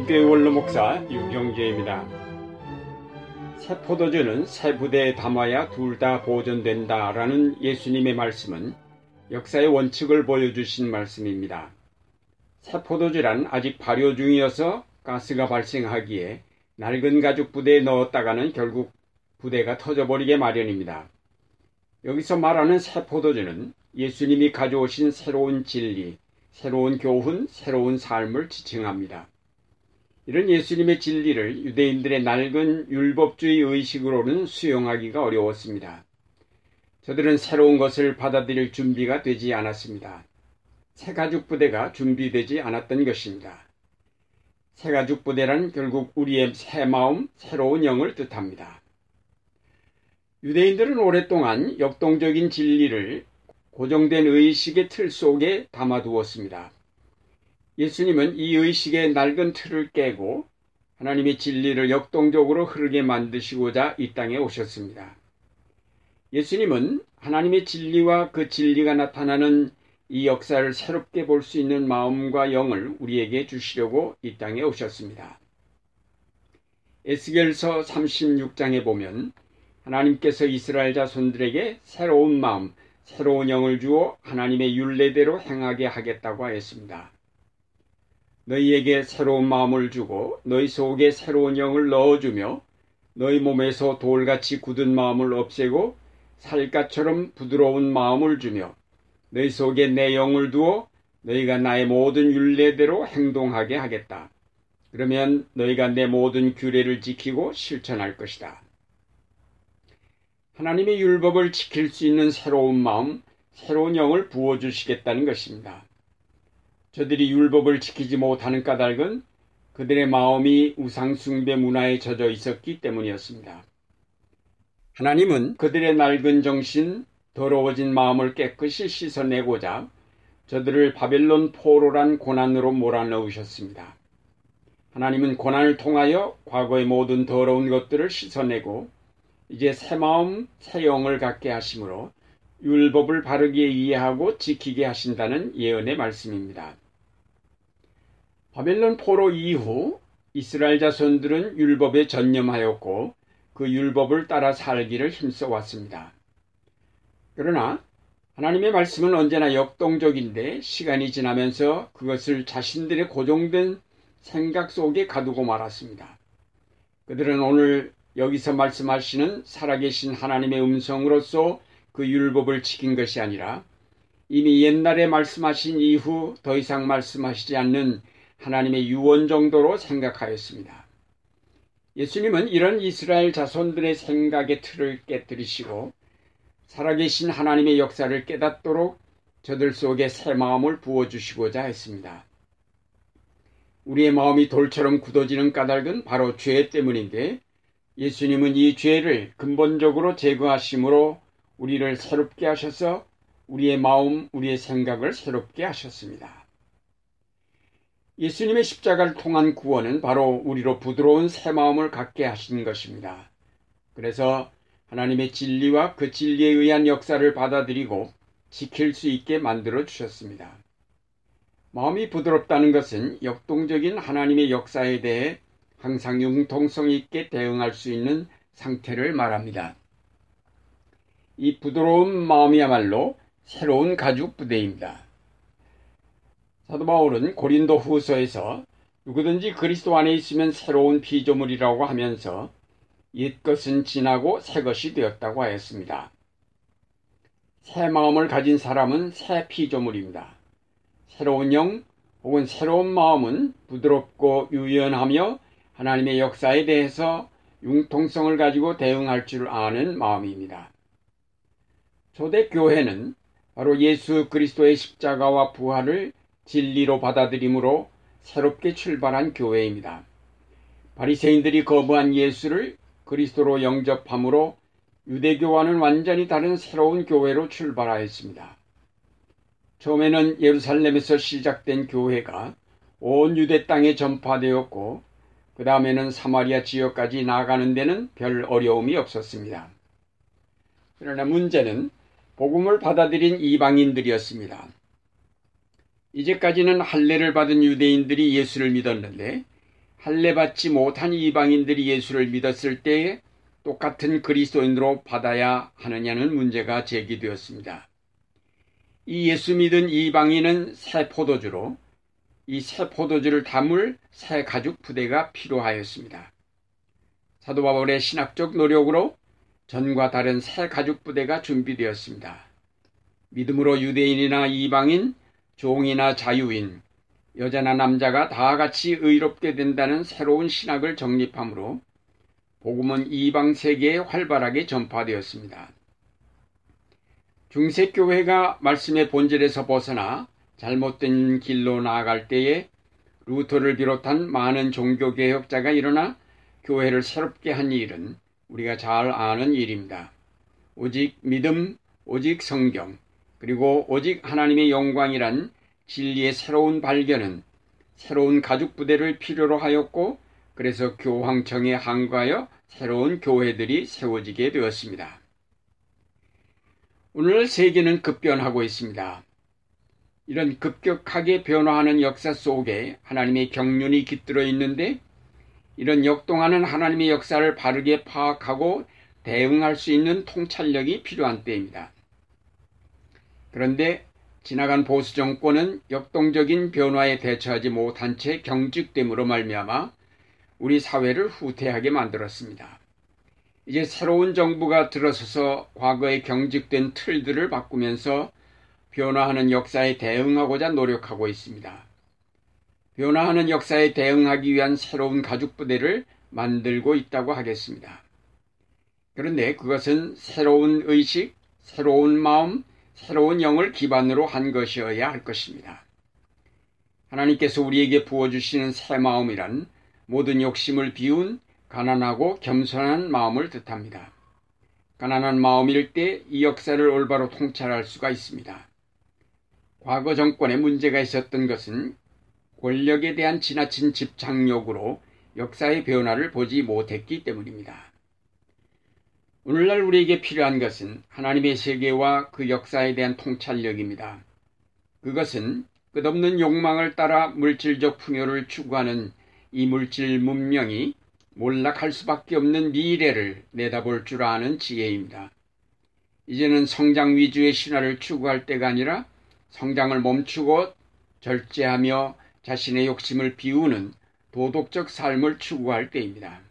한릉교회 원로 목사 유경재입니다. 새 포도주는 새 부대에 담아야 둘 다 보존된다라는 예수님의 말씀은 역사의 원칙을 보여주신 말씀입니다. 새 포도주란 아직 발효 중이어서 가스가 발생하기에 낡은 가죽 부대에 넣었다가는 결국 부대가 터져버리게 마련입니다. 여기서 말하는 새 포도주는 예수님이 가져오신 새로운 진리, 새로운 교훈, 새로운 삶을 지칭합니다. 이런 예수님의 진리를 유대인들의 낡은 율법주의 의식으로는 수용하기가 어려웠습니다. 저들은 새로운 것을 받아들일 준비가 되지 않았습니다. 새 가죽 부대가 준비되지 않았던 것입니다. 새 가죽 부대란 결국 우리의 새 마음, 새로운 영을 뜻합니다. 유대인들은 오랫동안 역동적인 진리를 고정된 의식의 틀 속에 담아두었습니다. 예수님은 이 의식의 낡은 틀을 깨고 하나님의 진리를 역동적으로 흐르게 만드시고자 이 땅에 오셨습니다. 예수님은 하나님의 진리와 그 진리가 나타나는 이 역사를 새롭게 볼 수 있는 마음과 영을 우리에게 주시려고 이 땅에 오셨습니다. 에스겔서 36장에 보면 하나님께서 이스라엘 자손들에게 새로운 마음, 새로운 영을 주어 하나님의 윤례대로 행하게 하겠다고 하였습니다. 너희에게 새로운 마음을 주고 너희 속에 새로운 영을 넣어주며 너희 몸에서 돌같이 굳은 마음을 없애고 살갗처럼 부드러운 마음을 주며 너희 속에 내 영을 두어 너희가 나의 모든 윤례대로 행동하게 하겠다. 그러면 너희가 내 모든 규례를 지키고 실천할 것이다. 하나님의 율법을 지킬 수 있는 새로운 마음, 새로운 영을 부어주시겠다는 것입니다. 저들이 율법을 지키지 못하는 까닭은 그들의 마음이 우상숭배 문화에 젖어 있었기 때문이었습니다. 하나님은 그들의 낡은 정신, 더러워진 마음을 깨끗이 씻어내고자 저들을 바벨론 포로란 고난으로 몰아넣으셨습니다. 하나님은 고난을 통하여 과거의 모든 더러운 것들을 씻어내고 이제 새 마음, 새 영을 갖게 하심으로 율법을 바르게 이해하고 지키게 하신다는 예언의 말씀입니다. 바벨론 포로 이후 이스라엘 자손들은 율법에 전념하였고 그 율법을 따라 살기를 힘써 왔습니다. 그러나 하나님의 말씀은 언제나 역동적인데 시간이 지나면서 그것을 자신들의 고정된 생각 속에 가두고 말았습니다. 그들은 오늘 여기서 말씀하시는 살아계신 하나님의 음성으로서 그 율법을 지킨 것이 아니라 이미 옛날에 말씀하신 이후 더 이상 말씀하시지 않는 하나님의 유언 정도로 생각하였습니다. 예수님은 이런 이스라엘 자손들의 생각의 틀을 깨뜨리시고 살아계신 하나님의 역사를 깨닫도록 저들 속에 새 마음을 부어주시고자 했습니다. 우리의 마음이 돌처럼 굳어지는 까닭은 바로 죄 때문인데 예수님은 이 죄를 근본적으로 제거하심으로 우리를 새롭게 하셔서 우리의 마음, 우리의 생각을 새롭게 하셨습니다. 예수님의 십자가를 통한 구원은 바로 우리로 부드러운 새 마음을 갖게 하신 것입니다. 그래서 하나님의 진리와 그 진리에 의한 역사를 받아들이고 지킬 수 있게 만들어 주셨습니다. 마음이 부드럽다는 것은 역동적인 하나님의 역사에 대해 항상 융통성 있게 대응할 수 있는 상태를 말합니다. 이 부드러운 마음이야말로 새로운 가죽 부대입니다. 사도 바울은 고린도 후서에서 누구든지 그리스도 안에 있으면 새로운 피조물이라고 하면서 옛 것은 지나고 새 것이 되었다고 하였습니다. 새 마음을 가진 사람은 새 피조물입니다. 새로운 영 혹은 새로운 마음은 부드럽고 유연하며 하나님의 역사에 대해서 융통성을 가지고 대응할 줄 아는 마음입니다. 초대교회는 바로 예수 그리스도의 십자가와 부활을 진리로 받아들임으로 새롭게 출발한 교회입니다. 바리새인들이 거부한 예수를 그리스도로 영접함으로 유대교와는 완전히 다른 새로운 교회로 출발하였습니다. 처음에는 예루살렘에서 시작된 교회가 온 유대 땅에 전파되었고 그 다음에는 사마리아 지역까지 나가는 데는 별 어려움이 없었습니다. 그러나 문제는 복음을 받아들인 이방인들이었습니다. 이제까지는 할례를 받은 유대인들이 예수를 믿었는데 할례 받지 못한 이방인들이 예수를 믿었을 때에 똑같은 그리스도인으로 받아야 하느냐는 문제가 제기되었습니다. 이 예수 믿은 이방인은 새 포도주로 이 새 포도주를 담을 새 가죽 부대가 필요하였습니다. 사도 바울의 신학적 노력으로 전과 다른 새 가죽 부대가 준비되었습니다. 믿음으로 유대인이나 이방인, 종이나 자유인, 여자나 남자가 다 같이 의롭게 된다는 새로운 신학을 정립하므로 복음은 이방 세계에 활발하게 전파되었습니다. 중세교회가 말씀의 본질에서 벗어나 잘못된 길로 나아갈 때에 루터를 비롯한 많은 종교개혁자가 일어나 교회를 새롭게 한 일은 우리가 잘 아는 일입니다. 오직 믿음, 오직 성경, 그리고 오직 하나님의 영광이란 진리의 새로운 발견은 새로운 가죽 부대를 필요로 하였고 그래서 교황청에 항거하여 새로운 교회들이 세워지게 되었습니다. 오늘 세계는 급변하고 있습니다. 이런 급격하게 변화하는 역사 속에 하나님의 경륜이 깃들어 있는데 이런 역동하는 하나님의 역사를 바르게 파악하고 대응할 수 있는 통찰력이 필요한 때입니다. 그런데 지나간 보수 정권은 역동적인 변화에 대처하지 못한 채 경직됨으로 말미암아 우리 사회를 후퇴하게 만들었습니다. 이제 새로운 정부가 들어서서 과거의 경직된 틀들을 바꾸면서 변화하는 역사에 대응하고자 노력하고 있습니다. 변화하는 역사에 대응하기 위한 새로운 가죽 부대를 만들고 있다고 하겠습니다. 그런데 그것은 새로운 의식, 새로운 마음, 새로운 영을 기반으로 한 것이어야 할 것입니다. 하나님께서 우리에게 부어주시는 새 마음이란 모든 욕심을 비운 가난하고 겸손한 마음을 뜻합니다. 가난한 마음일 때 이 역사를 올바로 통찰할 수가 있습니다. 과거 정권에 문제가 있었던 것은 권력에 대한 지나친 집착력으로 역사의 변화를 보지 못했기 때문입니다. 오늘날 우리에게 필요한 것은 하나님의 세계와 그 역사에 대한 통찰력입니다. 그것은 끝없는 욕망을 따라 물질적 풍요를 추구하는 이 물질 문명이 몰락할 수밖에 없는 미래를 내다볼 줄 아는 지혜입니다. 이제는 성장 위주의 신화를 추구할 때가 아니라 성장을 멈추고 절제하며 자신의 욕심을 비우는 도덕적 삶을 추구할 때입니다.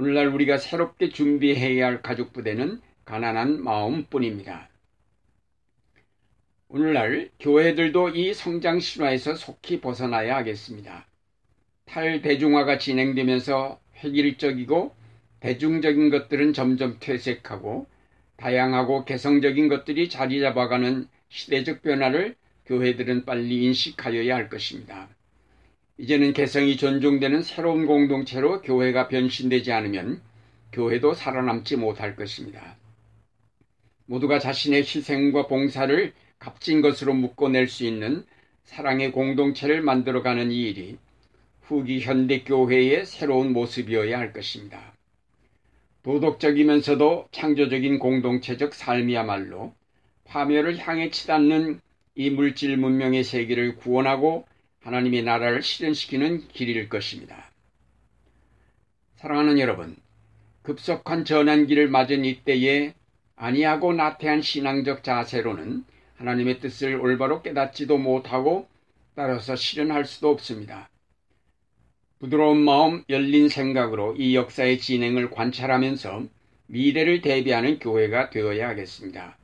오늘날 우리가 새롭게 준비해야 할 가족 부대는 가난한 마음뿐입니다. 오늘날 교회들도 이 성장 신화에서 속히 벗어나야 하겠습니다. 탈대중화가 진행되면서 획일적이고 대중적인 것들은 점점 퇴색하고 다양하고 개성적인 것들이 자리 잡아가는 시대적 변화를 교회들은 빨리 인식하여야 할 것입니다. 이제는 개성이 존중되는 새로운 공동체로 교회가 변신되지 않으면 교회도 살아남지 못할 것입니다. 모두가 자신의 희생과 봉사를 값진 것으로 묶어낼 수 있는 사랑의 공동체를 만들어가는 이 일이 후기 현대 교회의 새로운 모습이어야 할 것입니다. 도덕적이면서도 창조적인 공동체적 삶이야말로 파멸을 향해 치닫는 이 물질 문명의 세계를 구원하고 하나님의 나라를 실현시키는 길일 것입니다. 사랑하는 여러분, 급속한 전환기를 맞은 이때에 아니하고 나태한 신앙적 자세로는 하나님의 뜻을 올바로 깨닫지도 못하고 따라서 실현할 수도 없습니다. 부드러운 마음, 열린 생각으로 이 역사의 진행을 관찰하면서 미래를 대비하는 교회가 되어야 하겠습니다.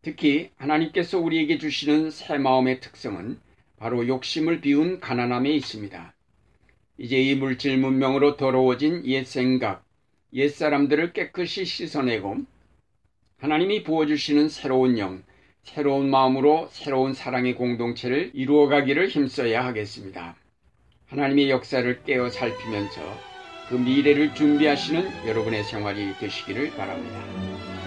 특히 하나님께서 우리에게 주시는 새 마음의 특성은 바로 욕심을 비운 가난함에 있습니다. 이제 이 물질 문명으로 더러워진 옛 생각, 옛 사람들을 깨끗이 씻어내고 하나님이 부어주시는 새로운 영, 새로운 마음으로 새로운 사랑의 공동체를 이루어가기를 힘써야 하겠습니다. 하나님의 역사를 깨어 살피면서 그 미래를 준비하시는 여러분의 생활이 되시기를 바랍니다.